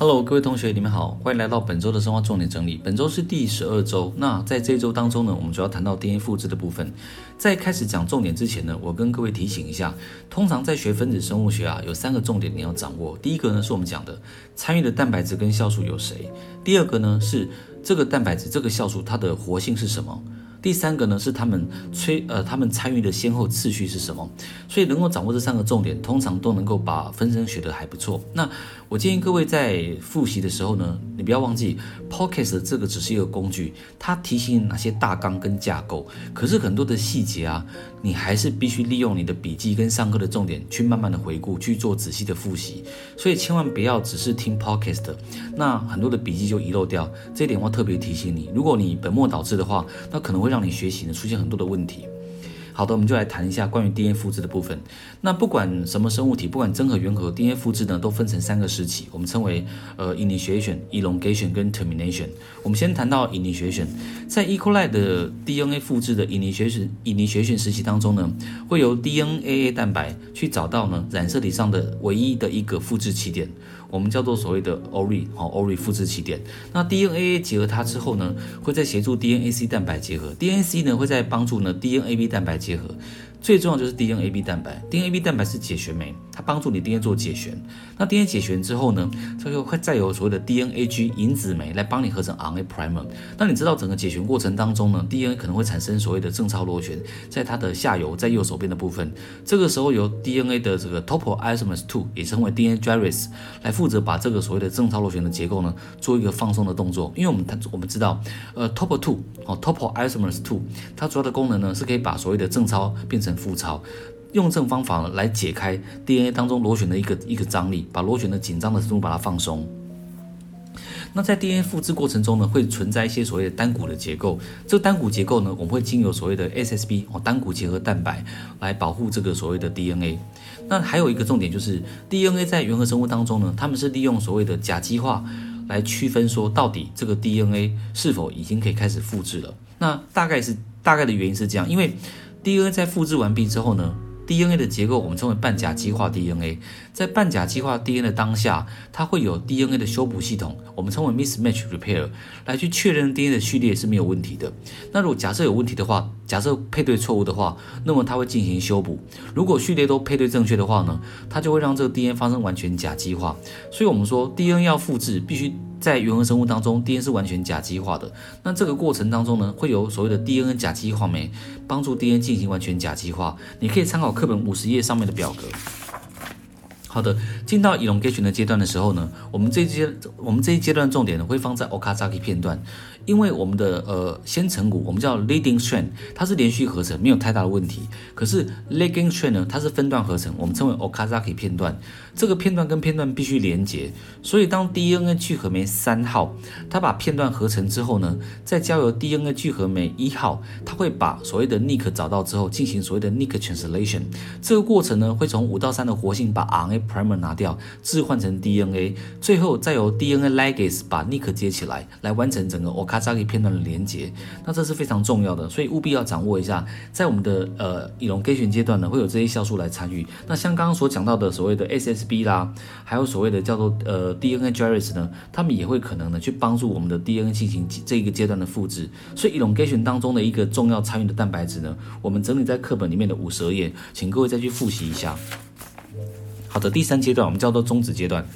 Hello，各位同学，你们好，欢迎来到本周的生化重点整理。本周是第十二周，那在这一周当中呢，我们主要谈到 DNA 复制的部分。在开始讲重点之前呢，我跟各位提醒一下，通常在学分子生物学啊，有三个重点你要掌握。第一个呢，是我们讲的参与的蛋白质跟酵素有谁；第二个呢，是这个蛋白质、这个酵素它的活性是什么。第三个呢，是他们催呃，他们参与的先后次序是什么？所以能够掌握这三个重点，通常都能够把分身学得还不错。那我建议各位在复习的时候呢，你不要忘记 p o c k e t 这个只是一个工具，它提醒哪些大纲跟架构，可是很多的细节啊，你还是必须利用你的笔记跟上课的重点去慢慢的回顾，去做仔细的复习。所以千万不要只是听 Podcast，那很多的笔记就遗漏掉。这一点我特别提醒你，如果你本末倒置的话，那可能。会让你学习呢出现很多的问题。好的，我们就来谈一下关于 DNA 复制的部分。那不管什么生物体，不管真核、原核，DNA 复制呢都分成三个时期，我们称为呃 initiation、elongation 跟 termination。我们先谈到 initiation，在 E. coli 的 DNA 复制的 initiation initiation 时期当中呢，会由 DNAA 蛋白去找到呢染色体上的唯一的一个复制起点。我们叫做所谓的 ORI 哦，ORI 复制起点。那 DNA 结合它之后呢，会再协助 DNAC 蛋白结合，DNAC 呢会再帮助呢 DNAB 蛋白结合。最重要就是 DNAB 蛋白，DNAB 蛋白是解旋酶，它帮助你 DNA 做解旋。那 DNA 解旋之后呢，它就会再有所谓的 DNAG 引子酶来帮你合成 RNA primer。那你知道整个解旋过程当中呢，DNA 可能会产生所谓的正超螺旋，在它的下游，在右手边的部分。这个时候由 DNA 的这个 topoisomerase II，也称为 DNA gyrase，来负责把这个所谓的正超螺旋的结构呢，做一个放松的动作。因为我们它我们知道，呃，topo two 哦，topoisomerase II，它主要的功能呢，是可以把所谓的正超变成负超，用这种方法来解开 DNA 当中螺旋的一个一个张力，把螺旋的紧张的程度把它放松。那在 DNA 复制过程中呢，会存在一些所谓的单股的结构。这个单股结构呢，我们会经由所谓的 SSB 哦，单股结合蛋白来保护这个所谓的 DNA。那还有一个重点就是 DNA 在原核生物当中呢，他们是利用所谓的甲基化来区分说，到底这个 DNA 是否已经可以开始复制了。那大概是大概的原因是这样，因为 DNA 在复制完毕之后呢，DNA 的结构我们称为半甲基化 DNA。在半甲基化 DNA 的当下，它会有 DNA 的修补系统，我们称为 mismatch repair，来去确认 DNA 的序列是没有问题的。那如果假设有问题的话，假设配对错误的话，那么它会进行修补。如果序列都配对正确的话呢，它就会让这个 DNA 发生完全甲基化。所以我们说 DNA 要复制，必须在原核生物当中 DNA 是完全甲基化的。那这个过程当中呢，会有所谓的 DNA 甲基化酶帮助 DNA 进行完全甲基化。你可以参考课本五十页上面的表格。好的，进到 elongation 的阶段的时候呢，我们这一阶我们这一阶段重点呢会放在 Okazaki 片段，因为我们的呃先成骨我们叫 leading strand，它是连续合成，没有太大的问题。可是 lagging strand 呢，它是分段合成，我们称为 Okazaki 片段。这个片段跟片段必须连接，所以当 DNA 聚合酶三号它把片段合成之后呢，再交由 DNA 聚合酶一号，它会把所谓的 nick 找到之后进行所谓的 nick translation。这个过程呢会从五到三的活性把 RNA primer 拿掉，置换成 DNA，最后再由 DNA ligase 把 nick 接起来，来完成整个 Okazaki 片段的连接。那这是非常重要的，所以务必要掌握一下，在我们的呃 elongation 阶段呢，会有这些酵素来参与。那像刚刚所讲到的所谓的 SSB 啦，还有所谓的叫做呃 DNA gyrase 呢，他们也会可能呢去帮助我们的 DNA 进行这一个阶段的复制。所以 elongation 当中的一个重要参与的蛋白质呢，我们整理在课本里面的五十二页，请各位再去复习一下。好的，第三阶段我们叫做终止阶段。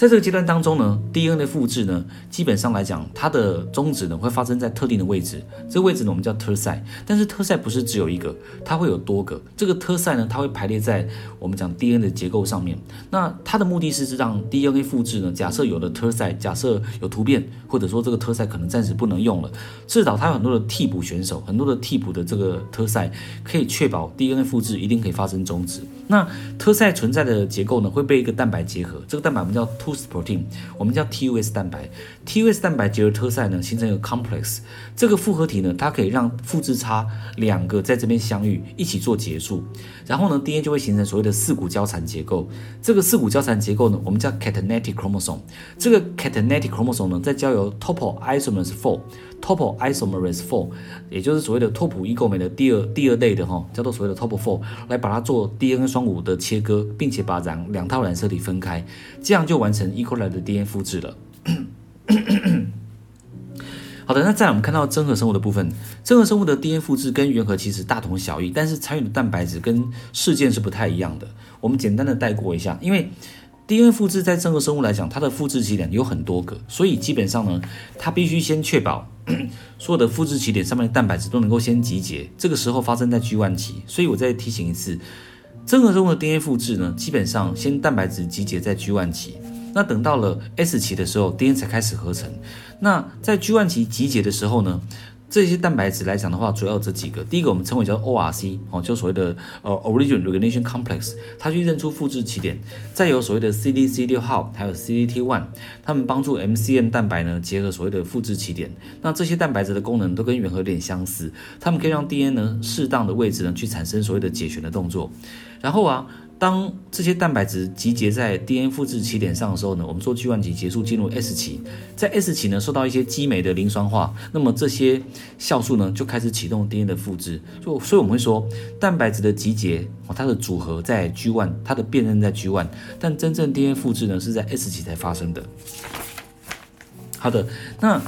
在这个阶段当中呢，DNA 复制呢，基本上来讲，它的终止呢会发生在特定的位置。这个位置呢，我们叫特赛。但是特赛不是只有一个，它会有多个。这个特赛呢，它会排列在我们讲 DNA 的结构上面。那它的目的是让 DNA 复制呢，假设有的特赛，假设有突变，或者说这个特赛可能暂时不能用了，至少它有很多的替补选手，很多的替补的这个特赛，可以确保 DNA 复制一定可以发生终止。那特赛存在的结构呢，会被一个蛋白结合，这个蛋白我们叫 TUS protein，我们叫 TUS 蛋白。TUS 蛋白结合特赛呢，形成一个 complex。这个复合体呢，它可以让复制差两个在这边相遇，一起做结束，然后呢，DNA 就会形成所谓的四股交缠结构。这个四股交缠结构呢，我们叫 catanetic chromosome。这个 catanetic chromosome 呢，再交由 topo isomers four。Topo isomerase four，也就是所谓的拓普异构酶的第二第二类的哈，叫做所谓的 topo four，来把它做 DNA 双。双股的切割，并且把两两套染色体分开，这样就完成 E. coli 的 DNA 复制了。好的，那再来我们看到真核生物的部分，真核生物的 DNA 复制跟原核其实大同小异，但是参与的蛋白质跟事件是不太一样的。我们简单的带过一下，因为 DNA 复制在真核生物来讲，它的复制起点有很多个，所以基本上呢，它必须先确保 所有的复制起点上面的蛋白质都能够先集结，这个时候发生在 G1 期。所以我再提醒一次，真核中的 DNA 复制呢，基本上先蛋白质集结在 G1 期。那等到了 S 期的时候，DNA 才开始合成。那在 G1 期集结的时候呢，这些蛋白质来讲的话，主要有这几个。第一个我们称为叫 ORC 哦，就所谓的呃 Origin Recognition Complex，它去认出复制起点。再有所谓的 CDC 六号，还有 CDT one，它们帮助 MCM 蛋白呢结合所谓的复制起点。那这些蛋白质的功能都跟原核有点相似，它们可以让 DNA 呢适当的位置呢去产生所谓的解旋的动作。然后啊。当这些蛋白质集结在 DNA 复制起点上的时候呢，我们说 G1 期结束进入 S 期，在 S 期呢受到一些激酶的磷酸化，那么这些酵素呢就开始启动 DNA 的复制，所所以我们会说蛋白质的集结，它的组合在 G1，它的辨认在 G1，但真正 DNA 复制呢是在 S 期才发生的。好的，那。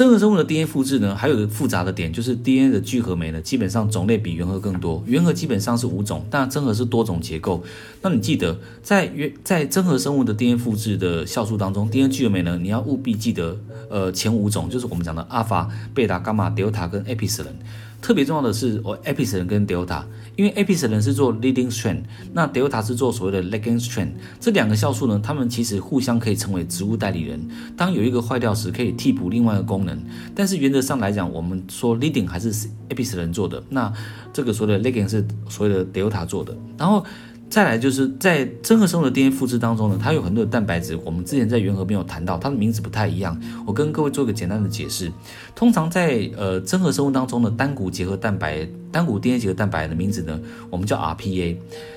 真核生物的 DNA 复制呢，还有个复杂的点，就是 DNA 的聚合酶呢，基本上种类比原核更多。原核基本上是五种，但真核是多种结构。那你记得，在原在真核生物的 DNA 复制的酵素当中，DNA 聚合酶呢，你要务必记得，呃，前五种就是我们讲的阿法、贝塔、伽马、德尔塔跟 Epsilon。特别重要的是，哦，Epsilon 跟 Delta，因为 Epsilon 是做 leading strand，那 Delta 是做所谓的 lagging strand。这两个酵素呢，它们其实互相可以成为植物代理人。当有一个坏掉时，可以替补另外一个功能。但是原则上来讲，我们说 leading 还是 Epsilon 做的，那这个所谓的 lagging 是所谓的 Delta 做的。然后。再来就是在真核生物的 DNA 复制当中呢，它有很多的蛋白质，我们之前在原核没有谈到，它的名字不太一样。我跟各位做个简单的解释。通常在呃真核生物当中的单股结合蛋白、单股 DNA 结合蛋白的名字呢，我们叫 RPA。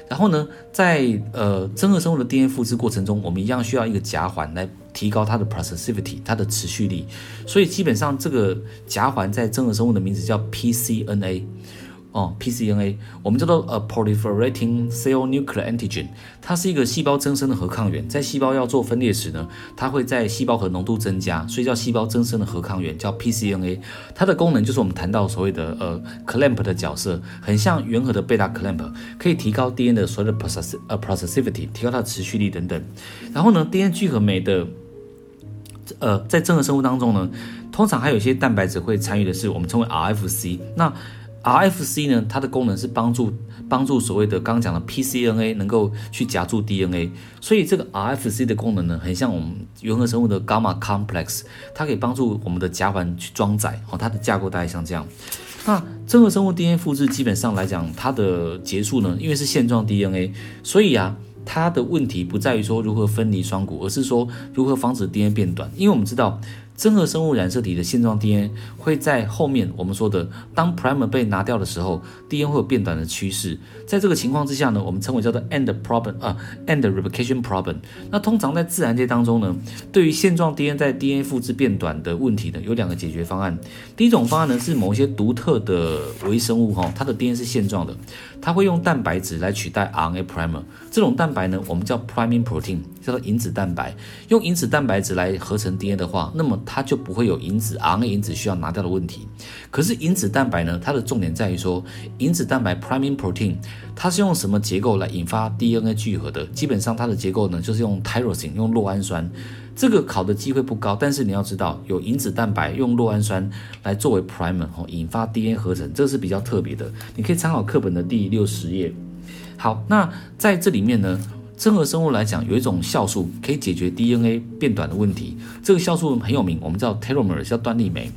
然后呢，在呃真核生物的 DNA 复制过程中，我们一样需要一个甲环来提高它的 processivity，它的持续力。所以基本上这个甲环在真核生物的名字叫 pCNA。哦，pCNA，我们叫做呃 proliferating cell nuclear antigen，它是一个细胞增生的核抗原，在细胞要做分裂时呢，它会在细胞核浓度增加，所以叫细胞增生的核抗原，叫 pCNA。它的功能就是我们谈到所谓的呃 clamp 的角色，很像原核的贝塔 clamp，可以提高 DNA 的所谓的 process 呃 processivity，提高它的持续力等等。然后呢，DNA 聚合酶的呃在真核生物当中呢，通常还有一些蛋白质会参与的是我们称为 RFC，那 RFC 呢，它的功能是帮助帮助所谓的刚刚讲的 pCNA 能够去夹住 DNA，所以这个 RFC 的功能呢，很像我们原核生物的 Gamma Complex，它可以帮助我们的甲环去装载，哦，它的架构大概像这样。那真核生物 DNA 复制基本上来讲，它的结束呢，因为是线状 DNA，所以啊，它的问题不在于说如何分离双股，而是说如何防止 DNA 变短，因为我们知道。真核生物染色体的线状 DNA 会在后面，我们说的当 primer 被拿掉的时候，DNA 会有变短的趋势。在这个情况之下呢，我们称为叫做 end problem 啊，end replication problem。那通常在自然界当中呢，对于线状 DNA 在 DNA 复制变短的问题呢，有两个解决方案。第一种方案呢是某些独特的微生物哈，它的 DNA 是线状的，它会用蛋白质来取代 RNA primer。这种蛋白呢，我们叫 priming protein，叫做引子蛋白。用引子蛋白质来合成 DNA 的话，那么它就不会有引子 RNA 引子需要拿掉的问题。可是引子蛋白呢，它的重点在于说，引子蛋白 priming protein 它是用什么结构来引发 DNA 聚合的？基本上它的结构呢，就是用 tyrosine 用酪氨酸。这个考的机会不高，但是你要知道，有引子蛋白用酪氨酸来作为 primer 哦，引发 DNA 合成，这是比较特别的。你可以参考课本的第六十页。好，那在这里面呢，真核生物来讲，有一种酵素可以解决 DNA 变短的问题。这个酵素很有名，我们叫 telomere，叫端粒酶。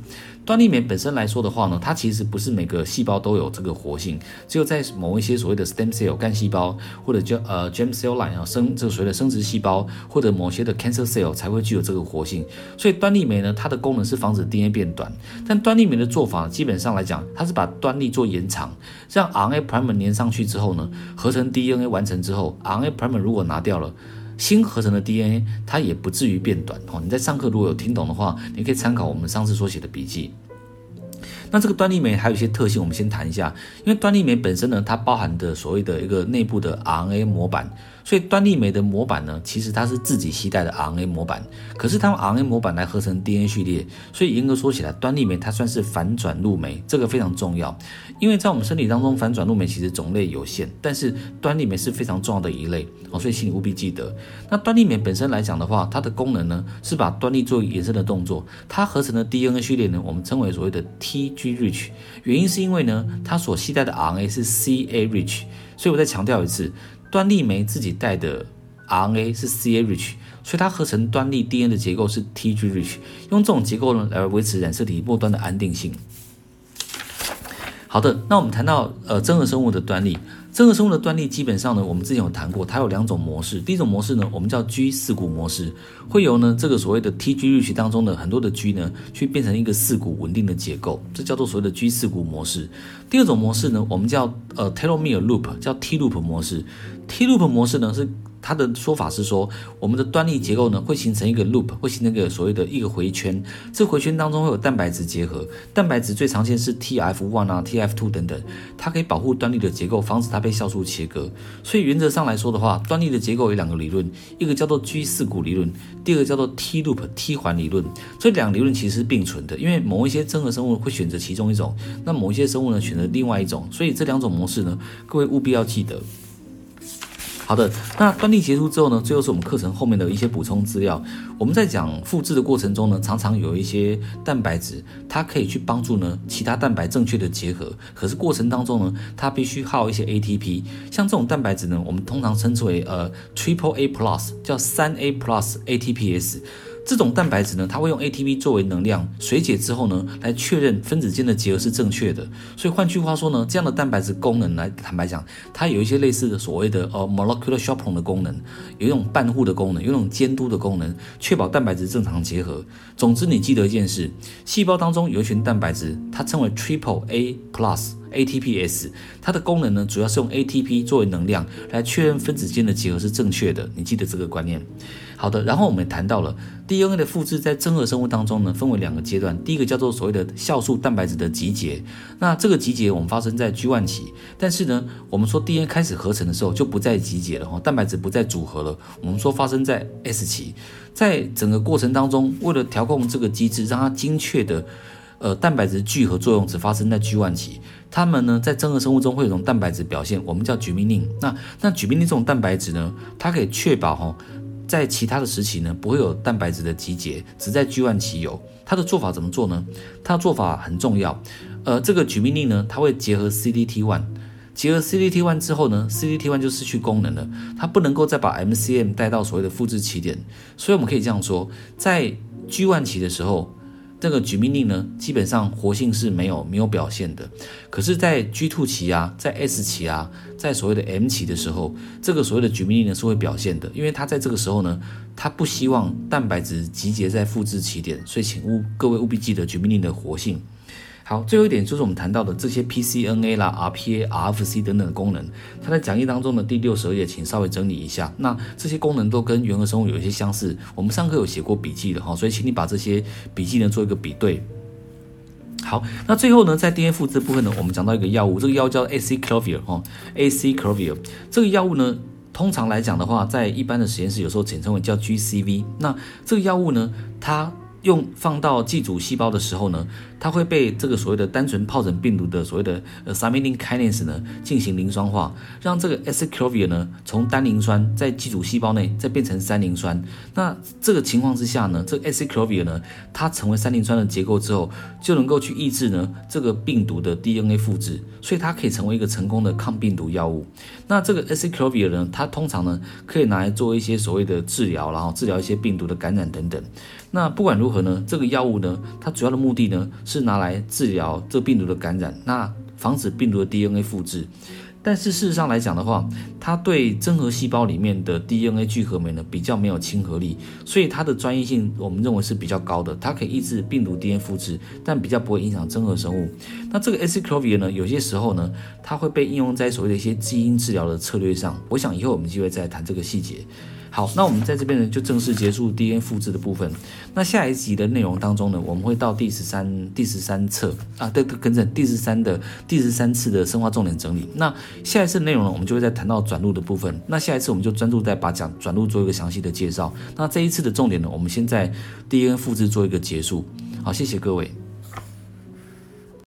端粒酶本身来说的话呢，它其实不是每个细胞都有这个活性，只有在某一些所谓的 stem cell 干细胞，或者叫呃 gem cell line 啊生这个所谓的生殖细胞，或者某些的 cancer cell 才会具有这个活性。所以端粒酶呢，它的功能是防止 DNA 变短。但端粒酶的做法基本上来讲，它是把端粒做延长，让 RNA primer 粘上去之后呢，合成 DNA 完成之后，RNA primer 如果拿掉了。新合成的 DNA，它也不至于变短哦。你在上课如果有听懂的话，你可以参考我们上次所写的笔记。那这个端粒酶还有一些特性，我们先谈一下。因为端粒酶本身呢，它包含的所谓的一个内部的 RNA 模板。所以端粒酶的模板呢，其实它是自己携带的 RNA 模板，可是它用 RNA 模板来合成 DNA 序列，所以严格说起来，端粒酶它算是反转录酶，这个非常重要。因为在我们身体当中，反转录酶其实种类有限，但是端粒酶是非常重要的一类哦，所以请你务必记得。那端粒酶本身来讲的话，它的功能呢是把端粒做延伸的动作，它合成的 DNA 序列呢，我们称为所谓的 TG-rich，原因是因为呢，它所携带的 RNA 是 CA-rich，所以我再强调一次。端粒酶自己带的 RNA 是 CA-rich，所以它合成端粒 DNA 的结构是 TG-rich，用这种结构呢来维持染色体末端的安定性。好的，那我们谈到呃真核生物的端粒，这个生物的端粒基本上呢，我们之前有谈过，它有两种模式。第一种模式呢，我们叫 G 四股模式，会由呢这个所谓的 TG 入去当中的很多的 G 呢，去变成一个四股稳定的结构，这叫做所谓的 G 四股模式。第二种模式呢，我们叫呃 telomere loop，叫 T loop 模式。T loop 模式呢是。它的说法是说，我们的端粒结构呢会形成一个 loop，会形成一个所谓的一个回圈。这回圈当中会有蛋白质结合，蛋白质最常见是 TF1 啊、TF2 等等，它可以保护端粒的结构，防止它被酵素切割。所以原则上来说的话，端粒的结构有两个理论，一个叫做 G 四股理论，第二个叫做 T loop T 环理论。这两个理论其实是并存的，因为某一些真核生物会选择其中一种，那某一些生物呢选择另外一种，所以这两种模式呢，各位务必要记得。好的，那端粒结束之后呢，最后是我们课程后面的一些补充资料。我们在讲复制的过程中呢，常常有一些蛋白质，它可以去帮助呢其他蛋白正确的结合。可是过程当中呢，它必须耗一些 ATP。像这种蛋白质呢，我们通常称之为呃 Triple A Plus，叫三 A Plus ATPs。这种蛋白质呢，它会用 ATP 作为能量水解之后呢，来确认分子间的结合是正确的。所以换句话说呢，这样的蛋白质功能来坦白讲，它有一些类似的所谓的呃 molecular chaperone 的功能，有一种伴护的功能，有一种监督的功能，确保蛋白质正常结合。总之，你记得一件事：细胞当中有一群蛋白质，它称为 Triple A plus ATPs，它的功能呢，主要是用 ATP 作为能量来确认分子间的结合是正确的。你记得这个观念。好的，然后我们也谈到了 DNA 的复制，在真核生物当中呢，分为两个阶段。第一个叫做所谓的酵素蛋白质的集结，那这个集结我们发生在 G1 期，但是呢，我们说 DNA 开始合成的时候就不再集结了哈，蛋白质不再组合了。我们说发生在 S 期，在整个过程当中，为了调控这个机制，让它精确的呃蛋白质聚合作用只发生在 G1 期。它们呢在真核生物中会有一种蛋白质表现，我们叫 Gminin。那那 Gminin 这种蛋白质呢，它可以确保哈。在其他的时期呢，不会有蛋白质的集结，只在 G1 期有。它的做法怎么做呢？它的做法很重要。呃，这个举命令呢，它会结合 CDT1，结合 CDT1 之后呢，CDT1 就失去功能了，它不能够再把 MCM 带到所谓的复制起点。所以我们可以这样说，在 G1 期的时候。这个举命令呢，基本上活性是没有没有表现的。可是，在 G two 期啊，在 S 期啊，在所谓的 M 期的时候，这个所谓的举命令呢是会表现的，因为它在这个时候呢，它不希望蛋白质集结在复制起点，所以请务各位务必记得举命令的活性。好，最后一点就是我们谈到的这些 pCNA 啦、RPA、RFC 等等的功能，它在讲义当中的第六十二页，请稍微整理一下。那这些功能都跟原核生物有一些相似，我们上课有写过笔记的哈，所以请你把这些笔记呢做一个比对。好，那最后呢，在 DNA 复制部分呢，我们讲到一个药物，这个药叫 Acyclovir 哈，Acyclovir 这个药物呢，通常来讲的话，在一般的实验室有时候简称为叫 GCV。那这个药物呢，它用放到寄主细胞的时候呢，它会被这个所谓的单纯疱疹病毒的所谓的呃 thymidine kinase 呢进行磷酸化，让这个 acyclovir 呢从单磷酸在寄主细胞内再变成三磷酸。那这个情况之下呢，这个 acyclovir 呢它成为三磷酸的结构之后，就能够去抑制呢这个病毒的 DNA 复制，所以它可以成为一个成功的抗病毒药物。那这个 acyclovir 呢，它通常呢可以拿来做一些所谓的治疗，然后治疗一些病毒的感染等等。那不管如何呢，这个药物呢，它主要的目的呢是拿来治疗这病毒的感染，那防止病毒的 DNA 复制。但是事实上来讲的话，它对真核细胞里面的 DNA 聚合酶呢比较没有亲和力，所以它的专业性我们认为是比较高的，它可以抑制病毒 DNA 复制，但比较不会影响真核生物。那这个 Acyclovir 呢，有些时候呢，它会被应用在所谓的一些基因治疗的策略上。我想以后我们机会再谈这个细节。好，那我们在这边呢就正式结束 DNA 复制的部分。那下一集的内容当中呢，我们会到第十三第十三册啊，对，更正第十三的第十三次的生化重点整理。那下一次的内容呢，我们就会再谈到转录的部分。那下一次我们就专注在把讲转录做一个详细的介绍。那这一次的重点呢，我们先在 DNA 复制做一个结束。好，谢谢各位。